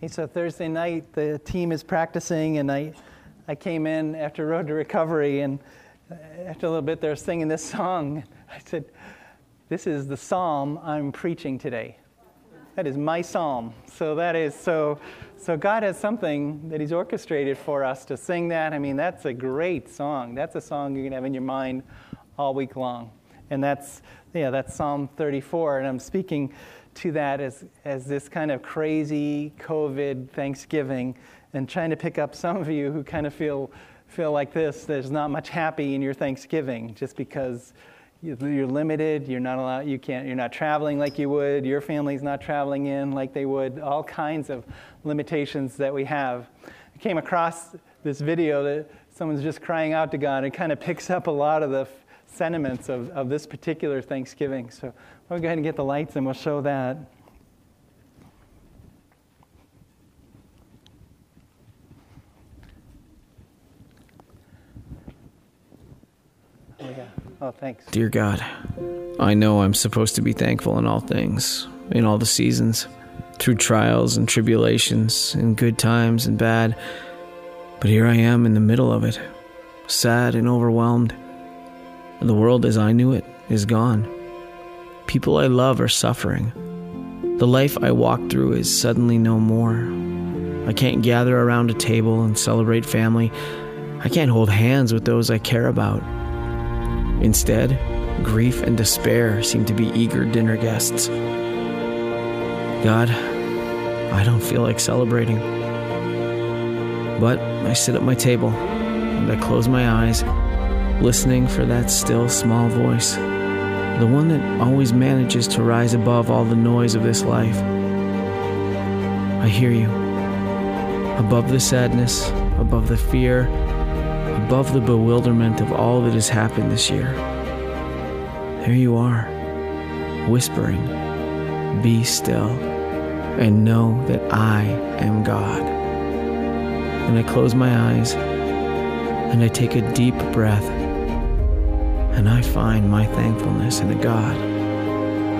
Hey, so Thursday night, the team is practicing, and I, I came in after Road to Recovery, and after a little bit, they're singing this song. I said, This is the psalm I'm preaching today. That is my psalm. So that is so. So God has something that He's orchestrated for us to sing that. I mean, that's a great song. That's a song you can have in your mind all week long. And that's yeah, that's Psalm 34. And I'm speaking to that as, as this kind of crazy COVID Thanksgiving and trying to pick up some of you who kind of feel, feel like this there's not much happy in your Thanksgiving just because you're limited you're not allowed you can't you're not traveling like you would your family's not traveling in like they would all kinds of limitations that we have. I came across this video that someone's just crying out to god. It kind of picks up a lot of the sentiments of, of this particular thanksgiving so we'll go ahead and get the lights and we'll show that Oh, yeah. Oh, thanks. Dear God, I know I'm supposed to be thankful in all things, in all the seasons, through trials and tribulations, in good times and bad. But here I am in the middle of it, sad and overwhelmed. The world as I knew it is gone. People I love are suffering. The life I walked through is suddenly no more. I can't gather around a table and celebrate family. I can't hold hands with those I care about. Instead, grief and despair seem to be eager dinner guests. God, I don't feel like celebrating. But I sit at my table and I close my eyes, listening for that still small voice, the one that always manages to rise above all the noise of this life. I hear you. Above the sadness, above the fear, above the bewilderment of all that has happened this year. There you are, whispering, Be still, and know that I am God. And I close my eyes, and I take a deep breath, and I find my thankfulness in a God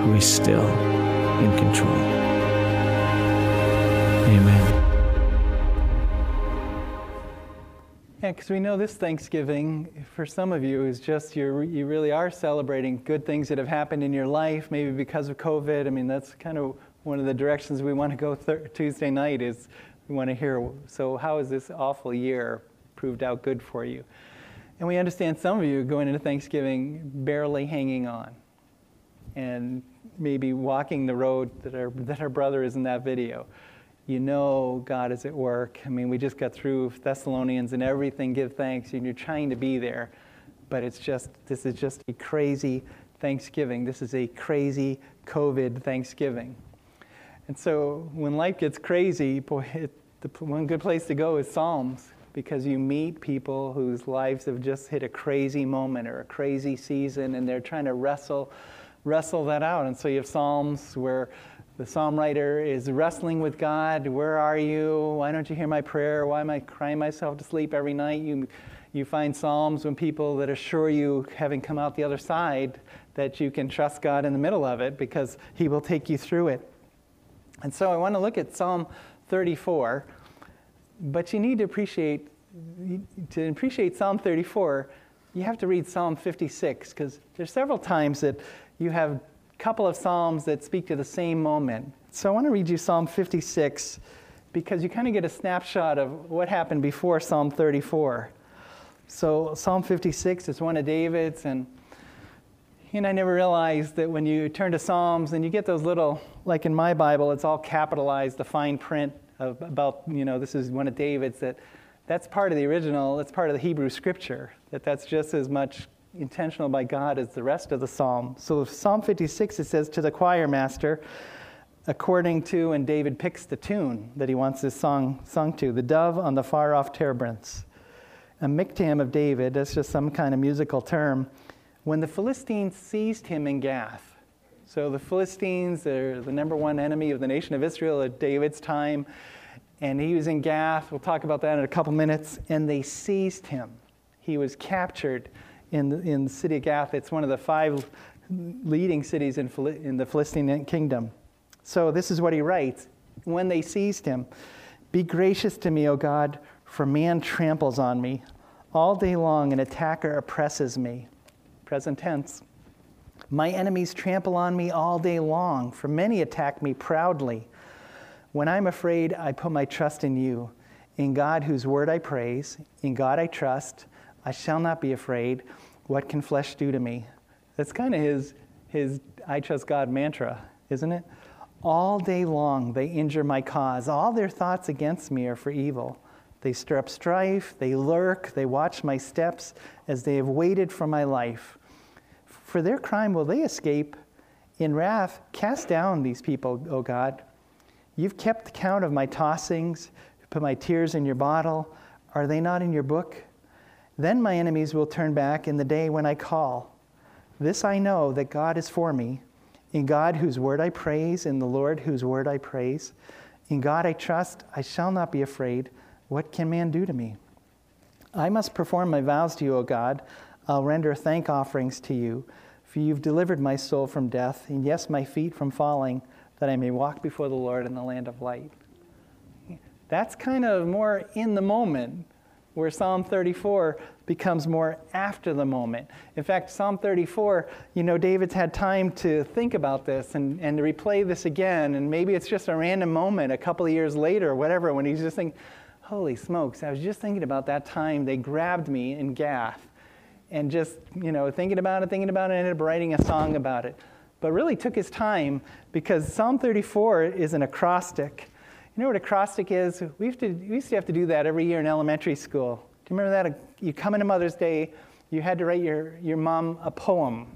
who is still in control. Amen. Yeah, because we know this Thanksgiving, for some of you, is just you you really are celebrating good things that have happened in your life, maybe because of COVID. I mean, that's kind of one of the directions we want to go th- Tuesday night is we want to hear, so how has this awful year proved out good for you? And we understand some of you going into Thanksgiving barely hanging on and maybe walking the road that our, that our brother is in that video you know God is at work. I mean, we just got through Thessalonians and everything, give thanks, and you're trying to be there. But it's just, this is just a crazy Thanksgiving. This is a crazy COVID Thanksgiving. And so when life gets crazy, boy, it, the one good place to go is Psalms because you meet people whose lives have just hit a crazy moment or a crazy season and they're trying to wrestle wrestle that out. And so you have Psalms where the psalm writer is wrestling with God. Where are you? Why don't you hear my prayer? Why am I crying myself to sleep every night? You, you find psalms when people that assure you, having come out the other side, that you can trust God in the middle of it because He will take you through it. And so I want to look at Psalm 34, but you need to appreciate to appreciate Psalm 34. You have to read Psalm 56 because there's several times that you have a couple of Psalms that speak to the same moment. So I want to read you Psalm 56 because you kind of get a snapshot of what happened before Psalm 34. So Psalm 56 is one of David's, and and I never realized that when you turn to Psalms and you get those little, like in my Bible, it's all capitalized, the fine print about, you know, this is one of David's, that that's part of the original, that's part of the Hebrew scripture, that that's just as much intentional by God as the rest of the psalm. So, Psalm 56, it says, To the choir master, according to, and David picks the tune that he wants this song sung to, the dove on the far off terebinths. A miktam of David, that's just some kind of musical term. When the Philistines seized him in Gath, so the Philistines are the number one enemy of the nation of Israel at David's time, and he was in Gath. We'll talk about that in a couple minutes. And they seized him. He was captured in the, in the city of Gath. It's one of the five leading cities in, in the Philistine kingdom. So this is what he writes when they seized him. Be gracious to me, O God, for man tramples on me. All day long, an attacker oppresses me. Present tense. My enemies trample on me all day long, for many attack me proudly. When I'm afraid, I put my trust in you. In God, whose word I praise, in God I trust, I shall not be afraid. What can flesh do to me? That's kind of his, his I trust God mantra, isn't it? All day long they injure my cause. All their thoughts against me are for evil. They stir up strife, they lurk, they watch my steps as they have waited for my life. For their crime will they escape? In wrath, cast down these people, O God. You've kept count of my tossings, put my tears in your bottle. Are they not in your book? Then my enemies will turn back in the day when I call. This I know that God is for me. In God, whose word I praise, in the Lord, whose word I praise. In God I trust, I shall not be afraid. What can man do to me? I must perform my vows to you, O God. I'll render thank offerings to you, for you've delivered my soul from death, and yes, my feet from falling, that I may walk before the Lord in the land of light. That's kind of more in the moment, where Psalm 34 becomes more after the moment. In fact, Psalm 34, you know, David's had time to think about this and, and to replay this again, and maybe it's just a random moment a couple of years later, or whatever, when he's just thinking, holy smokes, I was just thinking about that time they grabbed me in Gath and just, you know, thinking about it, thinking about it, and ended up writing a song about it. But really took his time because Psalm 34 is an acrostic. You know what acrostic is? We used, to, we used to have to do that every year in elementary school. Do you remember that? You come into Mother's Day, you had to write your, your mom a poem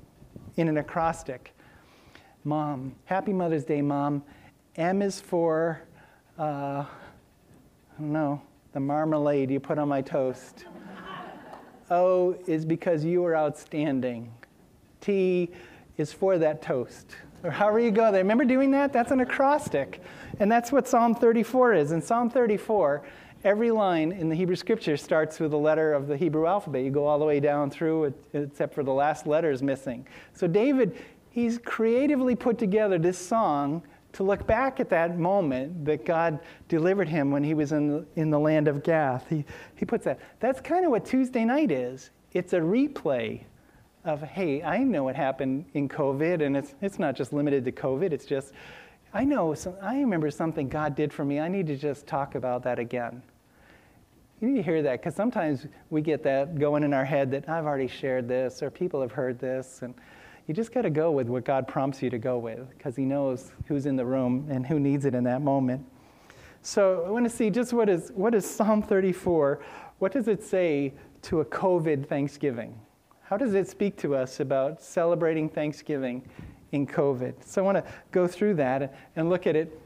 in an acrostic. Mom, happy Mother's Day, Mom. M is for, uh, I don't know, the marmalade you put on my toast. O is because you are outstanding. T is for that toast. Or however you go there. Remember doing that? That's an acrostic. And that's what Psalm 34 is. In Psalm 34, every line in the Hebrew scripture starts with a letter of the Hebrew alphabet. You go all the way down through, except for the last letter is missing. So David, he's creatively put together this song to look back at that moment that God delivered him when he was in the, in the land of Gath. He, he puts that. That's kind of what Tuesday night is. It's a replay of, hey, I know what happened in COVID, and it's, it's not just limited to COVID, it's just, I know, some, I remember something God did for me. I need to just talk about that again. You need to hear that because sometimes we get that going in our head that I've already shared this or people have heard this. And you just got to go with what God prompts you to go with because He knows who's in the room and who needs it in that moment. So I want to see just what is, what is Psalm 34? What does it say to a COVID Thanksgiving? How does it speak to us about celebrating Thanksgiving in COVID? So I want to go through that and look at it.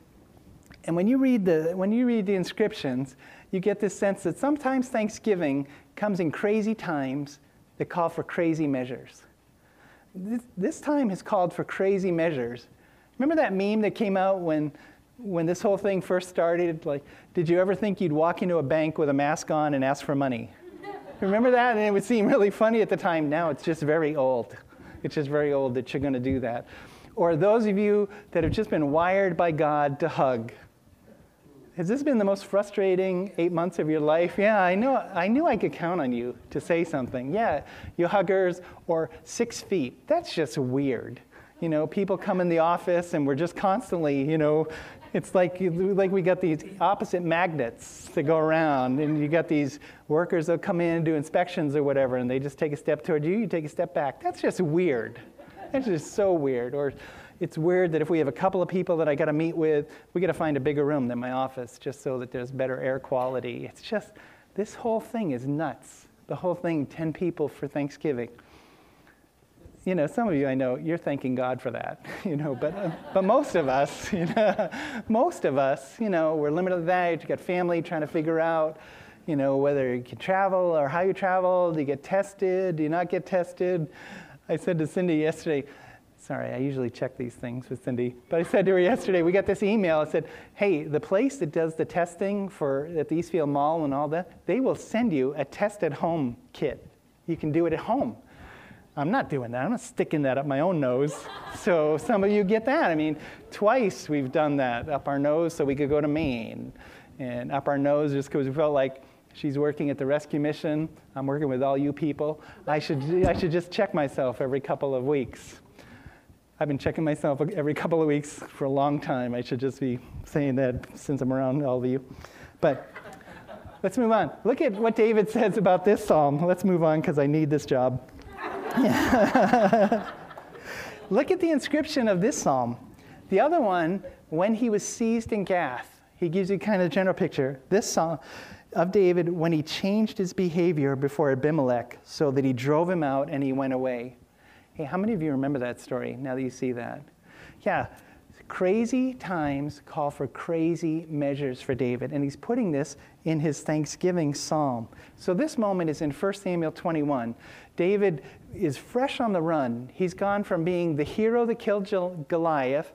And when you read the, when you read the inscriptions, you get this sense that sometimes Thanksgiving comes in crazy times that call for crazy measures this, this time has called for crazy measures. Remember that meme that came out when, when this whole thing first started? Like, did you ever think you'd walk into a bank with a mask on and ask for money? Remember that? And it would seem really funny at the time. Now it's just very old. It's just very old that you're going to do that. Or those of you that have just been wired by God to hug. Has this been the most frustrating eight months of your life? Yeah, I know. I knew I could count on you to say something. Yeah, you huggers or six feet. That's just weird. You know, people come in the office and we're just constantly, you know, it's like like we got these opposite magnets that go around, and you got these workers that come in and do inspections or whatever, and they just take a step toward you, you take a step back. That's just weird. That's just so weird. Or it's weird that if we have a couple of people that I got to meet with, we got to find a bigger room than my office just so that there's better air quality. It's just, this whole thing is nuts. The whole thing, 10 people for Thanksgiving. You know, some of you I know, you're thanking God for that, you know, but, uh, but most of us, you know, most of us, you know, we're limited to that. You got family trying to figure out, you know, whether you can travel or how you travel. Do you get tested? Do you not get tested? I said to Cindy yesterday, Sorry, I usually check these things with Cindy. But I said to her yesterday, we got this email. I said, hey, the place that does the testing for at the Eastfield Mall and all that, they will send you a test at home kit. You can do it at home. I'm not doing that. I'm not sticking that up my own nose. So some of you get that. I mean, twice we've done that up our nose so we could go to Maine, and up our nose just because we felt like she's working at the rescue mission. I'm working with all you people. I should I should just check myself every couple of weeks. I've been checking myself every couple of weeks for a long time. I should just be saying that since I'm around all of you. But let's move on. Look at what David says about this psalm. Let's move on because I need this job. Look at the inscription of this psalm. The other one, when he was seized in Gath, he gives you kind of a general picture. This psalm of David, when he changed his behavior before Abimelech so that he drove him out and he went away. Hey, how many of you remember that story now that you see that? Yeah, crazy times call for crazy measures for David, and he's putting this in his Thanksgiving psalm. So this moment is in 1 Samuel 21. David is fresh on the run. He's gone from being the hero that killed Goliath,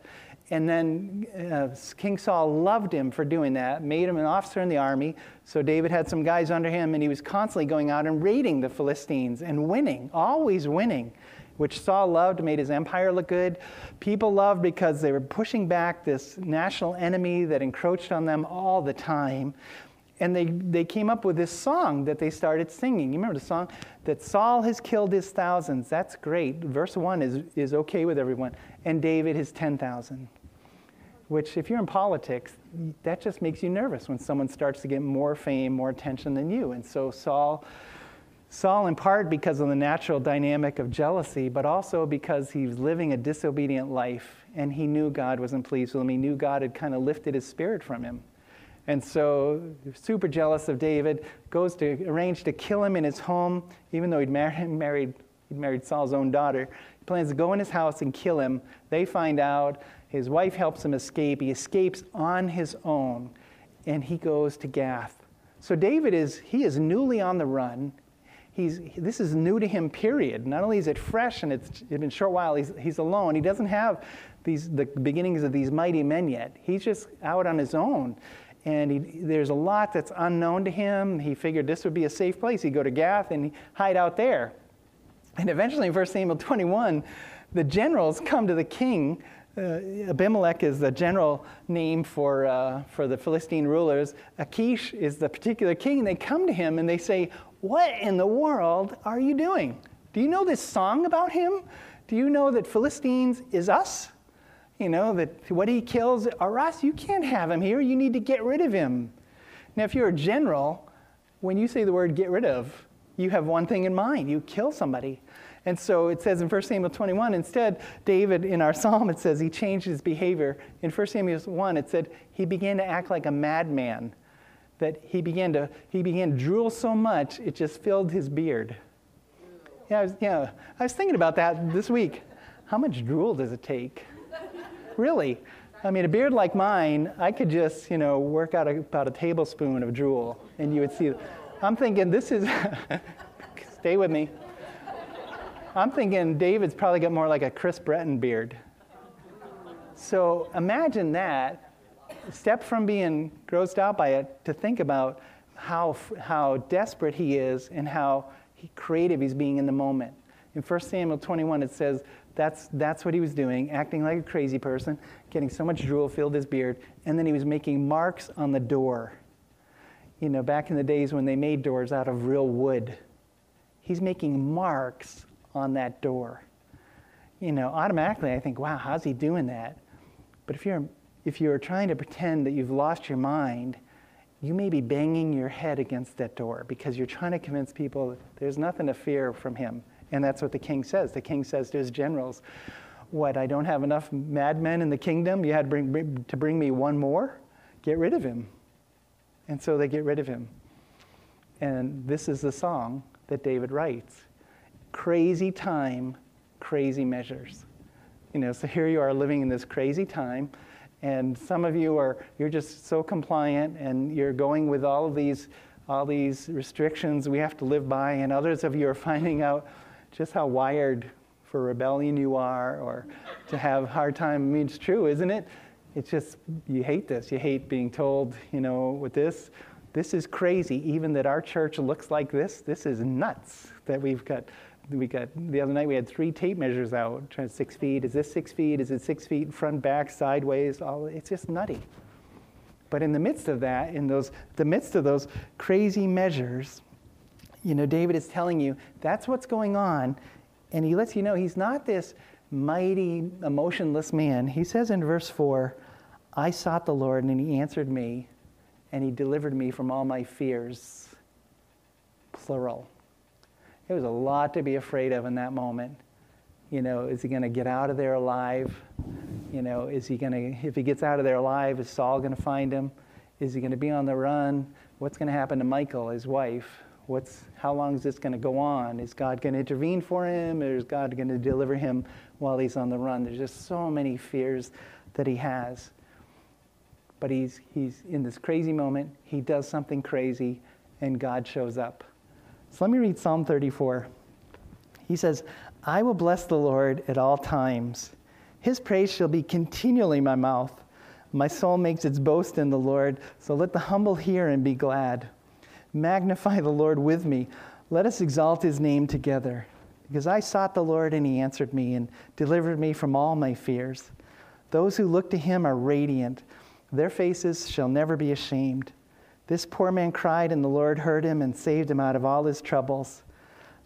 and then uh, King Saul loved him for doing that, made him an officer in the army. So David had some guys under him, and he was constantly going out and raiding the Philistines and winning, always winning which Saul loved, made his empire look good. People loved because they were pushing back this national enemy that encroached on them all the time. And they, they came up with this song that they started singing. You remember the song? That Saul has killed his thousands. That's great. Verse 1 is, is okay with everyone. And David his 10,000. Which, if you're in politics, that just makes you nervous when someone starts to get more fame, more attention than you. And so Saul Saul, in part because of the natural dynamic of jealousy, but also because he was living a disobedient life and he knew God wasn't pleased with him. He knew God had kind of lifted his spirit from him. And so, super jealous of David, goes to arrange to kill him in his home, even though he'd married, married, he'd married Saul's own daughter. He plans to go in his house and kill him. They find out. His wife helps him escape. He escapes on his own, and he goes to Gath. So David is he is newly on the run he's, this is new to him, period. Not only is it fresh and it's been a short while, he's, he's alone. He doesn't have these, the beginnings of these mighty men yet. He's just out on his own. And he, there's a lot that's unknown to him. He figured this would be a safe place. He'd go to Gath and hide out there. And eventually, in 1 Samuel 21, the generals come to the king. Uh, Abimelech is the general name for, uh, for the Philistine rulers. Achish is the particular king. They come to him and they say, what in the world are you doing? Do you know this song about him? Do you know that Philistines is us? You know, that what he kills are us. You can't have him here. You need to get rid of him. Now, if you're a general, when you say the word get rid of, you have one thing in mind you kill somebody. And so it says in 1 Samuel 21, instead, David, in our psalm, it says he changed his behavior. In 1 Samuel 1, it said he began to act like a madman that he began to he began to drool so much it just filled his beard. Yeah, I was, yeah, I was thinking about that this week. How much drool does it take? really? I mean, a beard like mine, I could just, you know, work out a, about a tablespoon of drool, and you would see. I'm thinking this is. stay with me. I'm thinking David's probably got more like a Chris Breton beard. So imagine that step from being grossed out by it to think about how, how desperate he is and how he, creative he's being in the moment. In 1 Samuel 21, it says that's, that's what he was doing, acting like a crazy person, getting so much drool filled his beard, and then he was making marks on the door. You know, back in the days when they made doors out of real wood, he's making marks on that door. You know, automatically I think, wow, how's he doing that? But if you're if you're trying to pretend that you've lost your mind, you may be banging your head against that door because you're trying to convince people there's nothing to fear from him. And that's what the king says. The king says to his generals, What, I don't have enough madmen in the kingdom? You had to bring, to bring me one more? Get rid of him. And so they get rid of him. And this is the song that David writes Crazy time, crazy measures. You know, so here you are living in this crazy time and some of you are you're just so compliant and you're going with all of these all these restrictions we have to live by. And others of you are finding out just how wired for rebellion you are or to have hard time. I mean it's true isn't it? It's just you hate this. You hate being told you know with this this is crazy. Even that our church looks like this this is nuts that we've got we got the other night we had three tape measures out, trying to six feet. Is this six feet? Is it six feet front, back, sideways? All it's just nutty. But in the midst of that, in those the midst of those crazy measures, you know, David is telling you that's what's going on, and he lets you know he's not this mighty, emotionless man. He says in verse four, "I sought the Lord, and He answered me, and He delivered me from all my fears." Plural. It was a lot to be afraid of in that moment. You know, is he going to get out of there alive? You know, is he going to, if he gets out of there alive, is Saul going to find him? Is he going to be on the run? What's going to happen to Michal, his wife? What's, how long is this going to go on? Is God going to intervene for him, or is God going to deliver him while he's on the run? There's just so many fears that he has. But he's, he's in this crazy moment. He does something crazy, and God shows up. So let me read Psalm 34. He says, I will bless the Lord at all times. His praise shall be continually my mouth. My soul makes its boast in the Lord, so let the humble hear and be glad. Magnify the Lord with me. Let us exalt his name together. Because I sought the Lord, and he answered me and delivered me from all my fears. Those who look to him are radiant, their faces shall never be ashamed. This poor man cried, and the Lord heard him and saved him out of all his troubles.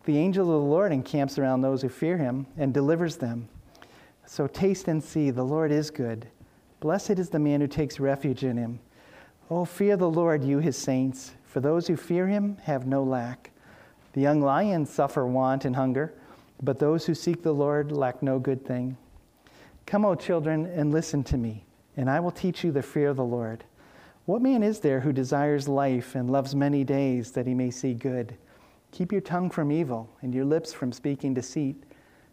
The angel of the Lord encamps around those who fear him and delivers them. So taste and see, the Lord is good. Blessed is the man who takes refuge in him. Oh, fear the Lord, you his saints, for those who fear him have no lack. The young lions suffer want and hunger, but those who seek the Lord lack no good thing. Come, O children, and listen to me, and I will teach you the fear of the Lord. What man is there who desires life and loves many days that he may see good? Keep your tongue from evil and your lips from speaking deceit.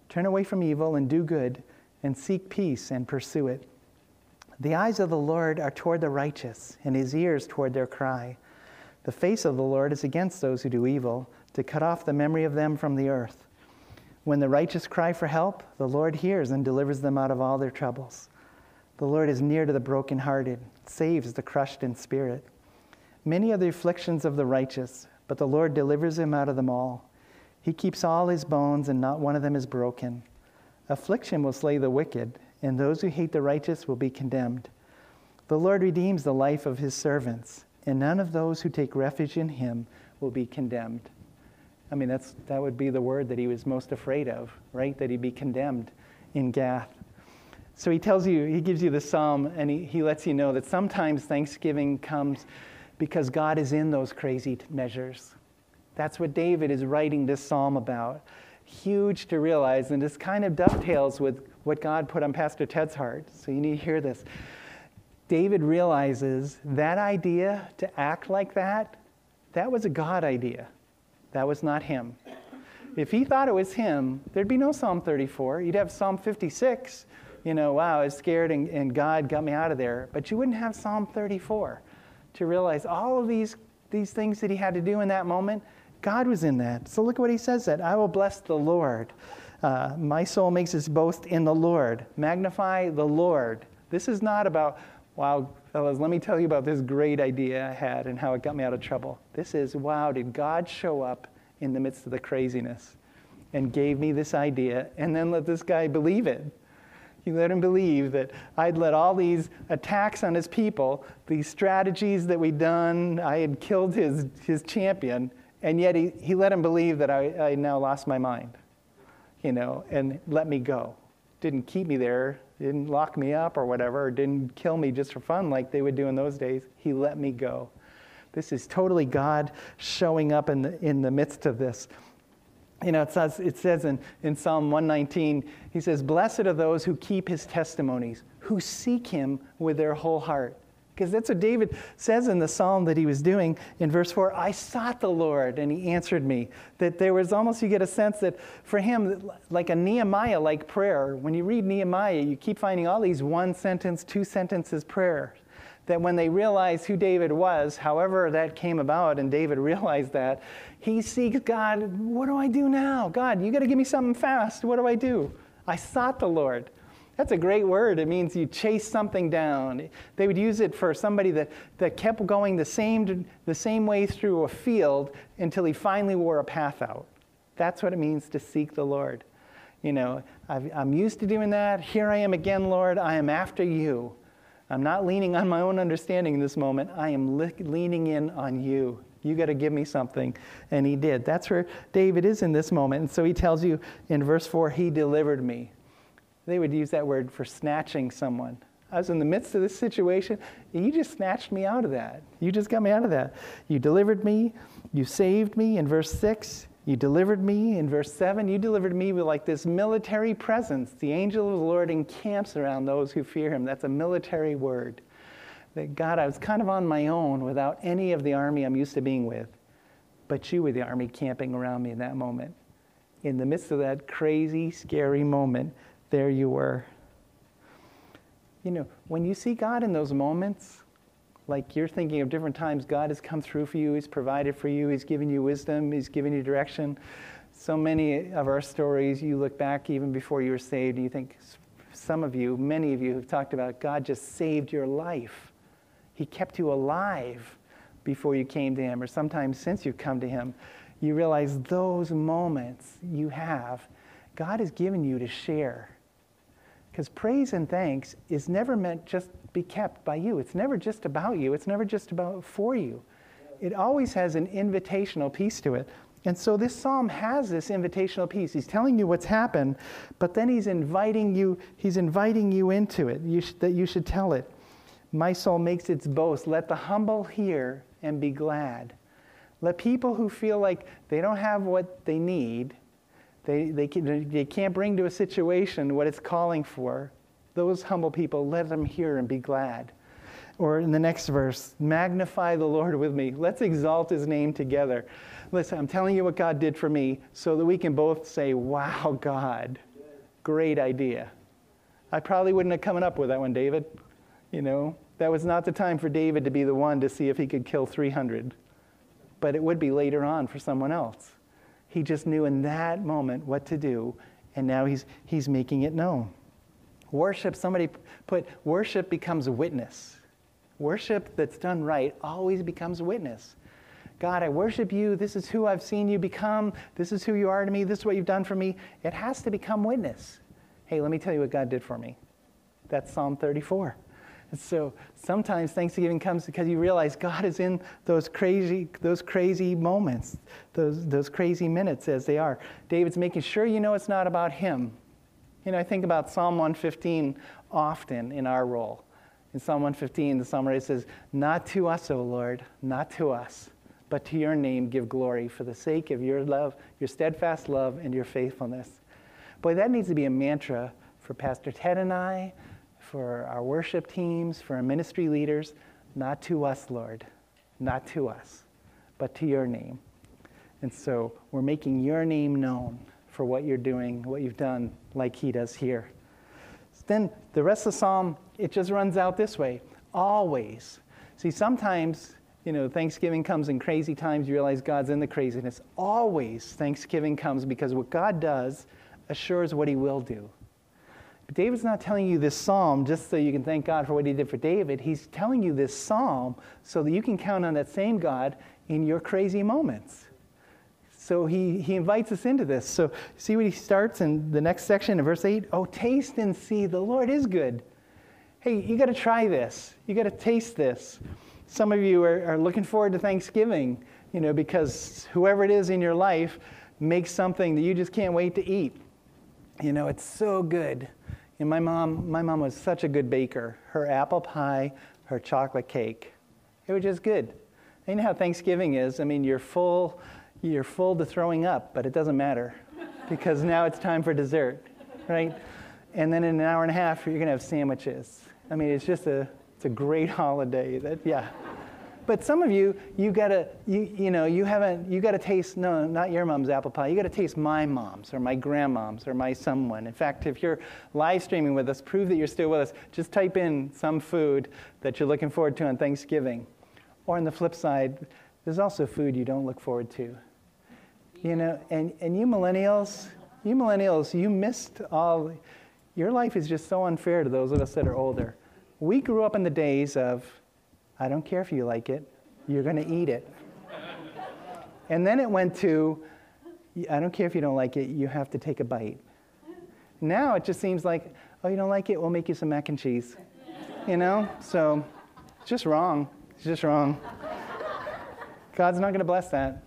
Turn away from evil and do good, and seek peace and pursue it. The eyes of the Lord are toward the righteous, and his ears toward their cry. The face of the Lord is against those who do evil, to cut off the memory of them from the earth. When the righteous cry for help, the Lord hears and delivers them out of all their troubles. The Lord is near to the brokenhearted, saves the crushed in spirit. Many are the afflictions of the righteous, but the Lord delivers him out of them all. He keeps all his bones, and not one of them is broken. Affliction will slay the wicked, and those who hate the righteous will be condemned. The Lord redeems the life of his servants, and none of those who take refuge in him will be condemned. I mean, that's, that would be the word that he was most afraid of, right? That he'd be condemned in Gath. So he tells you, he gives you the psalm, and he, he lets you know that sometimes Thanksgiving comes because God is in those crazy measures. That's what David is writing this psalm about. Huge to realize, and this kind of dovetails with what God put on Pastor Ted's heart. So you need to hear this. David realizes that idea to act like that, that was a God idea. That was not him. If he thought it was him, there'd be no Psalm 34. You'd have Psalm 56 you know, wow, I was scared and, and God got me out of there. But you wouldn't have Psalm 34 to realize all of these, these things that he had to do in that moment. God was in that. So look at what he says that I will bless the Lord. Uh, my soul makes its boast in the Lord. Magnify the Lord. This is not about, wow, fellas, let me tell you about this great idea I had and how it got me out of trouble. This is, wow, did God show up in the midst of the craziness and gave me this idea and then let this guy believe it? He let him believe that I'd let all these attacks on his people, these strategies that we'd done, I had killed his, his champion, and yet he, he let him believe that I, I now lost my mind, you know, and let me go. Didn't keep me there, didn't lock me up or whatever, or didn't kill me just for fun like they would do in those days. He let me go. This is totally God showing up in the, in the midst of this you know, it says, it says in, in Psalm 119, he says, Blessed are those who keep his testimonies, who seek him with their whole heart. Because that's what David says in the psalm that he was doing in verse 4 I sought the Lord and he answered me. That there was almost, you get a sense that for him, like a Nehemiah like prayer, when you read Nehemiah, you keep finding all these one sentence, two sentences prayers that when they realized who David was, however that came about, and David realized that, he seeks God, what do I do now? God, you got to give me something fast. What do I do? I sought the Lord. That's a great word. It means you chase something down. They would use it for somebody that, that kept going the same, the same way through a field until he finally wore a path out. That's what it means to seek the Lord. You know, i am used to doing that. Here I am again, Lord. I am after you. I'm not leaning on my own understanding in this moment. I am le- leaning in on you. You got to give me something. And he did. That's where David is in this moment. And so he tells you in verse 4 He delivered me. They would use that word for snatching someone. I was in the midst of this situation. and You just snatched me out of that. You just got me out of that. You delivered me. You saved me in verse 6. You delivered me in verse 7. You delivered me with like this military presence. The angel of the Lord encamps around those who fear him. That's a military word. That God, I was kind of on my own without any of the army I'm used to being with. But you were the army camping around me in that moment. In the midst of that crazy, scary moment, there you were. You know, when you see God in those moments, like you're thinking of different times God has come through for you, He's provided for you, He's given you wisdom, He's given you direction. So many of our stories, you look back even before you were saved, and you think, some of you, many of you have talked about God just saved your life. He kept you alive before you came to Him, or sometimes since you've come to Him. You realize those moments you have, God has given you to share. Because praise and thanks is never meant just be kept by you. It's never just about you. It's never just about for you. It always has an invitational piece to it. And so this psalm has this invitational piece. He's telling you what's happened, but then he's inviting you, he's inviting you into it, you sh- that you should tell it. My soul makes its boast. Let the humble hear and be glad. Let people who feel like they don't have what they need they, they, can, they can't bring to a situation what it's calling for. Those humble people, let them hear and be glad. Or in the next verse, magnify the Lord with me. Let's exalt his name together. Listen, I'm telling you what God did for me so that we can both say, Wow, God, great idea. I probably wouldn't have come up with that one, David. You know, that was not the time for David to be the one to see if he could kill 300. But it would be later on for someone else. He just knew in that moment what to do, and now he's, he's making it known. Worship, somebody put, worship becomes witness. Worship that's done right always becomes witness. God, I worship you. This is who I've seen you become. This is who you are to me. This is what you've done for me. It has to become witness. Hey, let me tell you what God did for me. That's Psalm 34. So sometimes Thanksgiving comes because you realize God is in those crazy, those crazy moments, those, those crazy minutes as they are. David's making sure you know it's not about him. You know, I think about Psalm 115 often in our role. In Psalm 115, the psalm says, Not to us, O Lord, not to us, but to your name give glory for the sake of your love, your steadfast love, and your faithfulness. Boy, that needs to be a mantra for Pastor Ted and I, for our worship teams, for our ministry leaders, not to us, Lord, not to us, but to your name. And so we're making your name known for what you're doing, what you've done, like he does here. Then the rest of the psalm, it just runs out this way always. See, sometimes, you know, Thanksgiving comes in crazy times, you realize God's in the craziness. Always, Thanksgiving comes because what God does assures what he will do. David's not telling you this psalm just so you can thank God for what he did for David. He's telling you this psalm so that you can count on that same God in your crazy moments. So he, he invites us into this. So see what he starts in the next section in verse 8? Oh, taste and see the Lord is good. Hey, you got to try this. You got to taste this. Some of you are, are looking forward to Thanksgiving, you know, because whoever it is in your life makes something that you just can't wait to eat. You know, it's so good. And my mom, my mom was such a good baker. Her apple pie, her chocolate cake, it was just good. you know how Thanksgiving is. I mean, you're full, you're full to throwing up, but it doesn't matter because now it's time for dessert, right? And then in an hour and a half, you're gonna have sandwiches. I mean, it's just a, it's a great holiday. That yeah. But some of you, you gotta, you, you know, you haven't, you gotta taste, no, not your mom's apple pie. You gotta taste my mom's or my grandmom's or my someone. In fact, if you're live streaming with us, prove that you're still with us. Just type in some food that you're looking forward to on Thanksgiving. Or on the flip side, there's also food you don't look forward to. You know, and, and you millennials, you millennials, you missed all, your life is just so unfair to those of us that are older. We grew up in the days of, I don't care if you like it, you're going to eat it. And then it went to, I don't care if you don't like it, you have to take a bite. Now it just seems like, oh, you don't like it? We'll make you some mac and cheese. You know? So it's just wrong. It's just wrong. God's not going to bless that.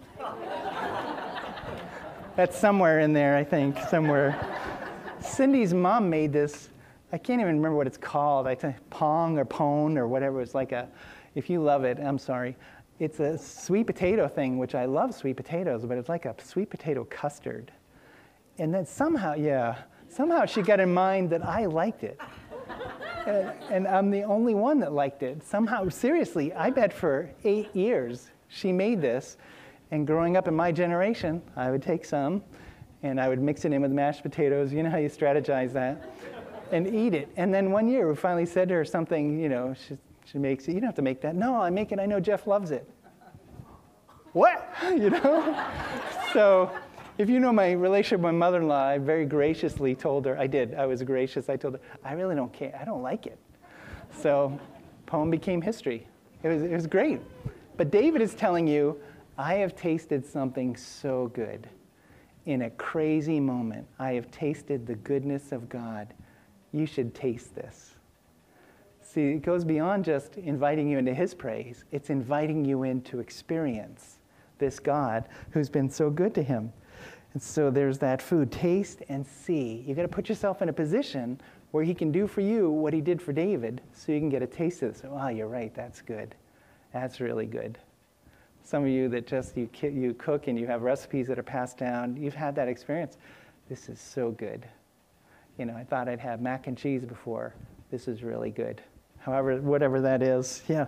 That's somewhere in there, I think, somewhere. Cindy's mom made this. I can't even remember what it's called. I think pong or pone or whatever. It's like a, if you love it, I'm sorry. It's a sweet potato thing, which I love sweet potatoes, but it's like a sweet potato custard. And then somehow, yeah, somehow she got in mind that I liked it. and, and I'm the only one that liked it. Somehow, seriously, I bet for eight years she made this. And growing up in my generation, I would take some and I would mix it in with mashed potatoes. You know how you strategize that? and eat it. And then one year we finally said to her something, you know, she makes it. You don't have to make that. No, I make it. I know Jeff loves it. what? You know? so if you know my relationship with my mother in law, I very graciously told her, I did, I was gracious. I told her, I really don't care. I don't like it. So poem became history. It was, it was great. But David is telling you, I have tasted something so good. In a crazy moment, I have tasted the goodness of God. You should taste this. See, it goes beyond just inviting you into His praise, it's inviting you in to experience this God who's been so good to him. And so there's that food. Taste and see. You've got to put yourself in a position where He can do for you what He did for David so you can get a taste of this. Oh, ah, you're right, that's good. That's really good. Some of you that just you, you cook and you have recipes that are passed down, you've had that experience. This is so good. You know, I thought I'd have mac and cheese before. This is really good. However, whatever that is, yeah.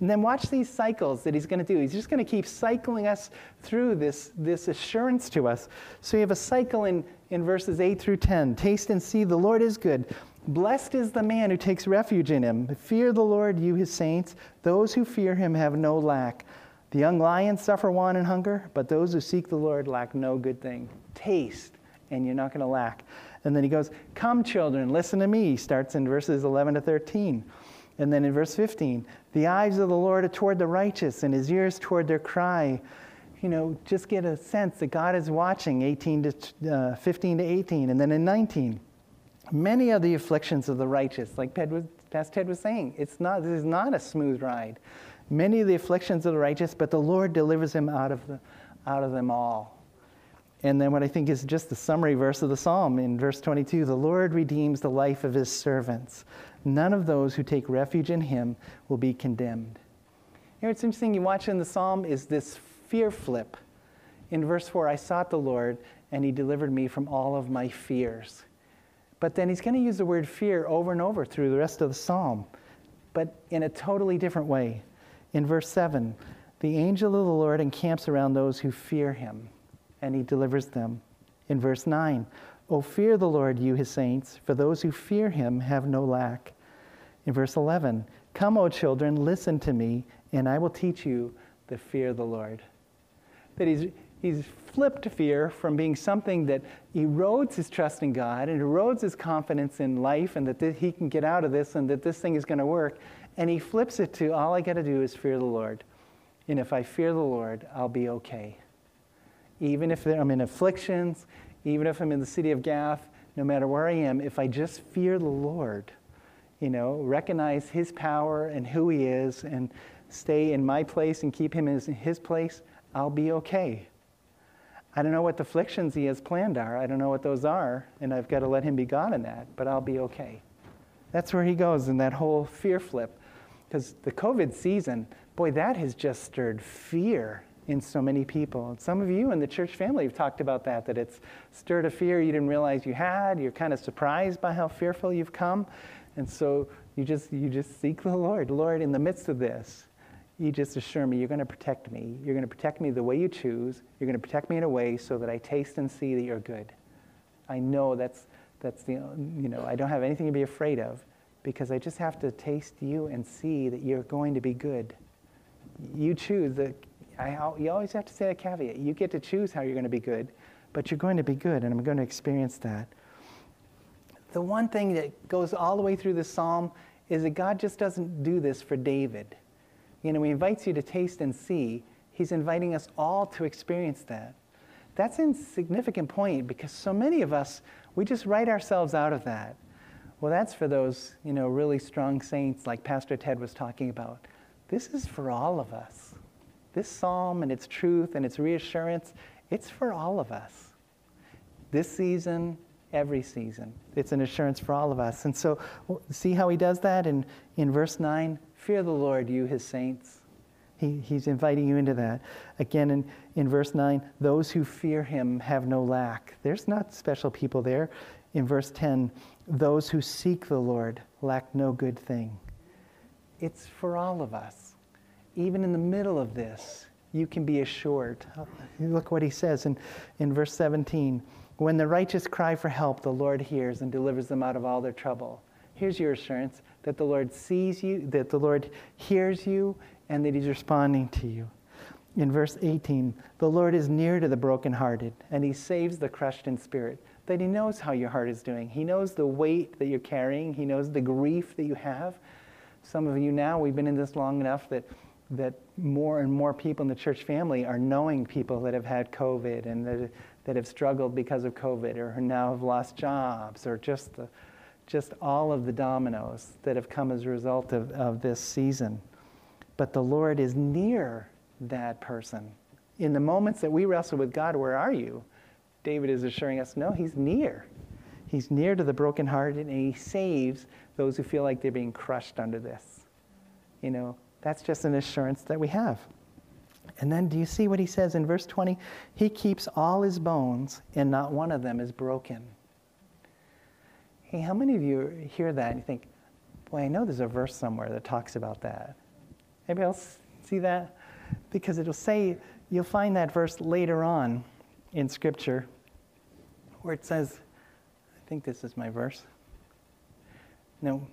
And then watch these cycles that he's going to do. He's just going to keep cycling us through this, this assurance to us. So you have a cycle in, in verses 8 through 10. Taste and see the Lord is good. Blessed is the man who takes refuge in him. Fear the Lord, you his saints. Those who fear him have no lack. The young lions suffer want and hunger, but those who seek the Lord lack no good thing. Taste, and you're not going to lack. And then he goes, Come, children, listen to me. He starts in verses 11 to 13. And then in verse 15, the eyes of the Lord are toward the righteous and his ears toward their cry. You know, just get a sense that God is watching 18 to uh, 15 to 18. And then in 19, many of the afflictions of the righteous, like Ted was, Pastor Ted was saying, it's not, this is not a smooth ride. Many of the afflictions of the righteous, but the Lord delivers him out of, the, out of them all. And then what I think is just the summary verse of the psalm in verse 22 the Lord redeems the life of his servants. None of those who take refuge in him will be condemned. You know, what's interesting you watch in the psalm is this fear flip. In verse 4, I sought the Lord, and he delivered me from all of my fears. But then he's going to use the word fear over and over through the rest of the psalm, but in a totally different way. In verse 7, the angel of the Lord encamps around those who fear him, and he delivers them. In verse nine. 9, O fear the Lord, you his saints, for those who fear him have no lack. In verse 11, Come, O children, listen to me, and I will teach you the fear of the Lord. That he's, he's flipped fear from being something that erodes his trust in God and erodes his confidence in life and that th- he can get out of this and that this thing is going to work. And he flips it to all I got to do is fear the Lord. And if I fear the Lord, I'll be okay. Even if I'm in afflictions, even if I'm in the city of Gath, no matter where I am, if I just fear the Lord, you know, recognize His power and who He is, and stay in my place and keep Him in His place, I'll be okay. I don't know what the afflictions He has planned are. I don't know what those are, and I've got to let Him be God in that, but I'll be okay. That's where He goes in that whole fear flip. Because the COVID season, boy, that has just stirred fear in so many people. And some of you in the church family have talked about that, that it's stirred a fear you didn't realize you had. You're kind of surprised by how fearful you've come. And so you just, you just seek the Lord. Lord, in the midst of this, you just assure me you're going to protect me. You're going to protect me the way you choose. You're going to protect me in a way so that I taste and see that you're good. I know that's, that's the, you know, I don't have anything to be afraid of because I just have to taste you and see that you're going to be good. You choose the I, you always have to say a caveat. You get to choose how you're going to be good, but you're going to be good, and I'm going to experience that. The one thing that goes all the way through the psalm is that God just doesn't do this for David. You know, He invites you to taste and see. He's inviting us all to experience that. That's a significant point because so many of us, we just write ourselves out of that. Well, that's for those, you know, really strong saints like Pastor Ted was talking about. This is for all of us. This psalm and its truth and its reassurance, it's for all of us. This season, every season. It's an assurance for all of us. And so, see how he does that in, in verse 9? Fear the Lord, you his saints. He, he's inviting you into that. Again, in, in verse 9, those who fear him have no lack. There's not special people there. In verse 10, those who seek the Lord lack no good thing. It's for all of us. Even in the middle of this, you can be assured. Oh, look what he says in, in verse 17. When the righteous cry for help, the Lord hears and delivers them out of all their trouble. Here's your assurance that the Lord sees you, that the Lord hears you, and that He's responding to you. In verse 18, the Lord is near to the brokenhearted, and He saves the crushed in spirit. That He knows how your heart is doing. He knows the weight that you're carrying, He knows the grief that you have. Some of you now, we've been in this long enough that, that more and more people in the church family are knowing people that have had COVID and that, that have struggled because of COVID or now have lost jobs or just the just all of the dominoes that have come as a result of, of this season. But the Lord is near that person. In the moments that we wrestle with God, where are you? David is assuring us, no, he's near. He's near to the brokenhearted and he saves those who feel like they're being crushed under this. You know, that's just an assurance that we have. And then do you see what he says in verse 20? He keeps all his bones and not one of them is broken. Hey, how many of you hear that and you think, boy, I know there's a verse somewhere that talks about that? Anybody else see that? Because it'll say, you'll find that verse later on in Scripture where it says, I think this is my verse. No,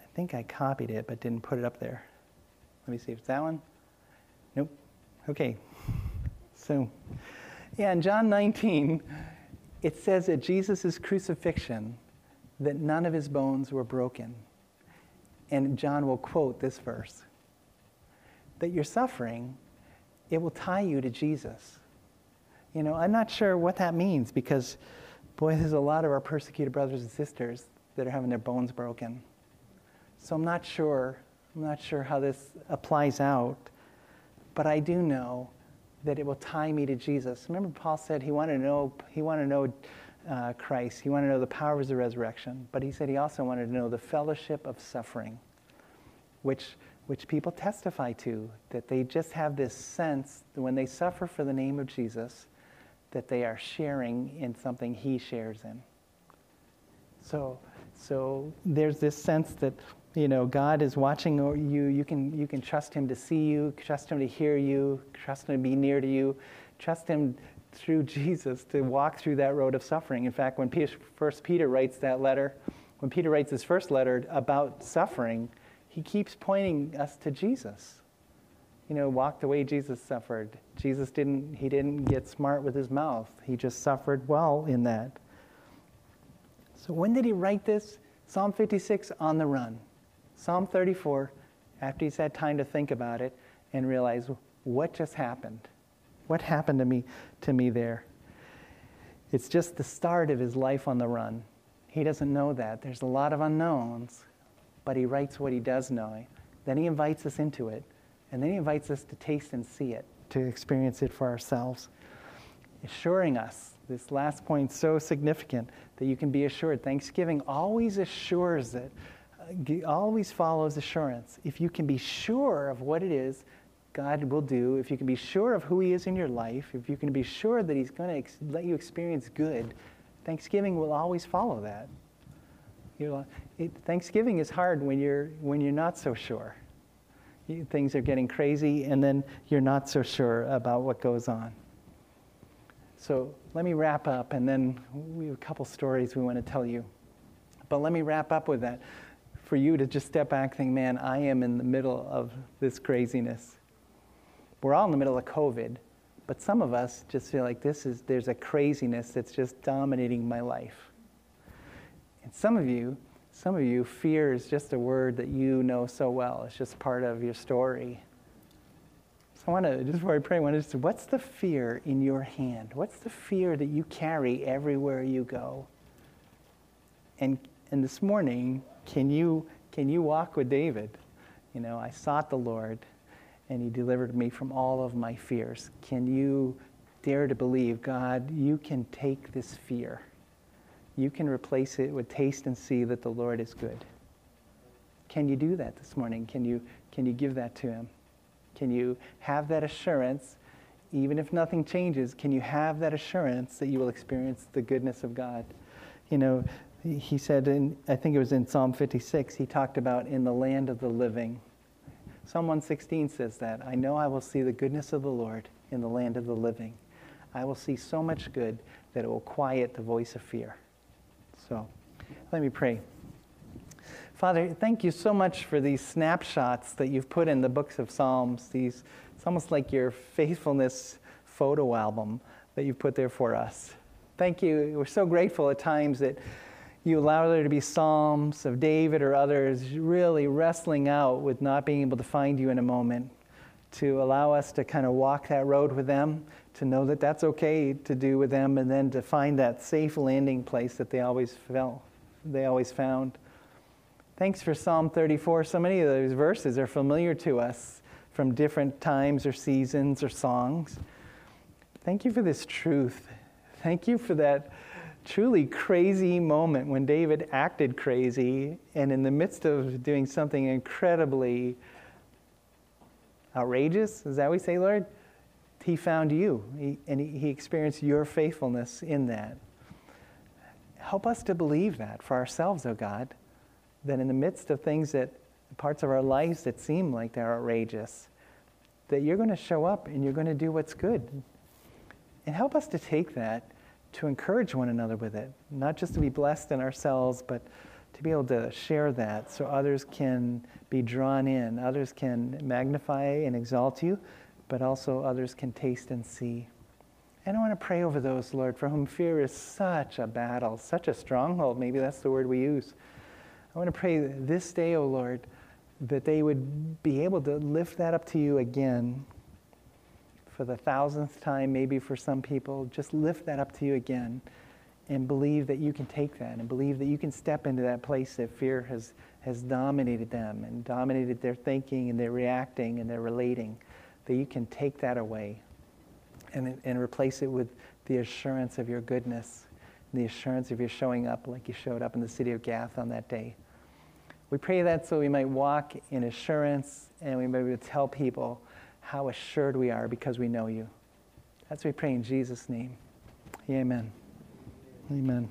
I think I copied it but didn't put it up there. Let me see if it's that one. Nope. Okay. So, yeah, in John 19, it says that Jesus' crucifixion that none of his bones were broken. And John will quote this verse that your suffering, it will tie you to Jesus. You know, I'm not sure what that means because, boy, there's a lot of our persecuted brothers and sisters that are having their bones broken. So I'm not sure. I'm not sure how this applies out. But I do know that it will tie me to Jesus. Remember, Paul said he wanted to know, he wanted to know uh, Christ. He wanted to know the power of the resurrection, but he said he also wanted to know the fellowship of suffering, which, which people testify to, that they just have this sense that when they suffer for the name of Jesus, that they are sharing in something he shares in. So, so there's this sense that you know God is watching you. You can you can trust Him to see you, trust Him to hear you, trust Him to be near to you, trust Him through Jesus to walk through that road of suffering. In fact, when First Peter writes that letter, when Peter writes his first letter about suffering, he keeps pointing us to Jesus. You know, walk the way Jesus suffered. Jesus didn't, he didn't get smart with his mouth. He just suffered well in that. So when did he write this? Psalm 56 on the run. Psalm 34, after he's had time to think about it and realize what just happened. What happened to me, to me there? It's just the start of his life on the run. He doesn't know that. There's a lot of unknowns, but he writes what he does know. Then he invites us into it, and then he invites us to taste and see it, to experience it for ourselves. Assuring us, this last point so significant that you can be assured. Thanksgiving always assures it, always follows assurance. If you can be sure of what it is God will do, if you can be sure of who He is in your life, if you can be sure that He's going to let you experience good, Thanksgiving will always follow that. You know, it, Thanksgiving is hard when you're, when you're not so sure. You, things are getting crazy, and then you're not so sure about what goes on. So let me wrap up, and then we have a couple stories we want to tell you. But let me wrap up with that for you to just step back and think, man, I am in the middle of this craziness. We're all in the middle of COVID, but some of us just feel like this is, there's a craziness that's just dominating my life. And some of you, some of you, fear is just a word that you know so well. It's just part of your story. So I want to, just before I pray, I want to just, what's the fear in your hand? What's the fear that you carry everywhere you go? And, and this morning, can you, can you walk with David? You know, I sought the Lord, and he delivered me from all of my fears. Can you dare to believe, God, you can take this fear? You can replace it with taste and see that the Lord is good. Can you do that this morning? Can you, can you give that to him? Can you have that assurance, even if nothing changes, can you have that assurance that you will experience the goodness of God? You know, he said, in, I think it was in Psalm 56, he talked about in the land of the living. Psalm 116 says that. I know I will see the goodness of the Lord in the land of the living. I will see so much good that it will quiet the voice of fear. So let me pray. Father, thank you so much for these snapshots that you've put in the books of Psalms. These, it's almost like your faithfulness photo album that you've put there for us. Thank you. We're so grateful at times that you allow there to be Psalms of David or others really wrestling out with not being able to find you in a moment, to allow us to kind of walk that road with them, to know that that's okay to do with them, and then to find that safe landing place that they always felt, they always found. Thanks for Psalm 34. So many of those verses are familiar to us from different times or seasons or songs. Thank you for this truth. Thank you for that truly crazy moment when David acted crazy and in the midst of doing something incredibly outrageous, is that we say, Lord? He found you and he, he experienced your faithfulness in that. Help us to believe that for ourselves, oh God that in the midst of things that parts of our lives that seem like they're outrageous, that you're going to show up and you're going to do what's good. And help us to take that to encourage one another with it, not just to be blessed in ourselves, but to be able to share that so others can be drawn in, others can magnify and exalt you, but also others can taste and see. And I want to pray over those, Lord, for whom fear is such a battle, such a stronghold. Maybe that's the word we use I want to pray this day, O oh Lord, that they would be able to lift that up to you again for the thousandth time, maybe for some people. Just lift that up to you again and believe that you can take that and believe that you can step into that place that fear has, has dominated them and dominated their thinking and their reacting and their relating, that you can take that away and, and replace it with the assurance of your goodness, the assurance of your showing up like you showed up in the city of Gath on that day. We pray that so we might walk in assurance and we may be able to tell people how assured we are because we know you. That's what we pray in Jesus' name. Amen. Amen.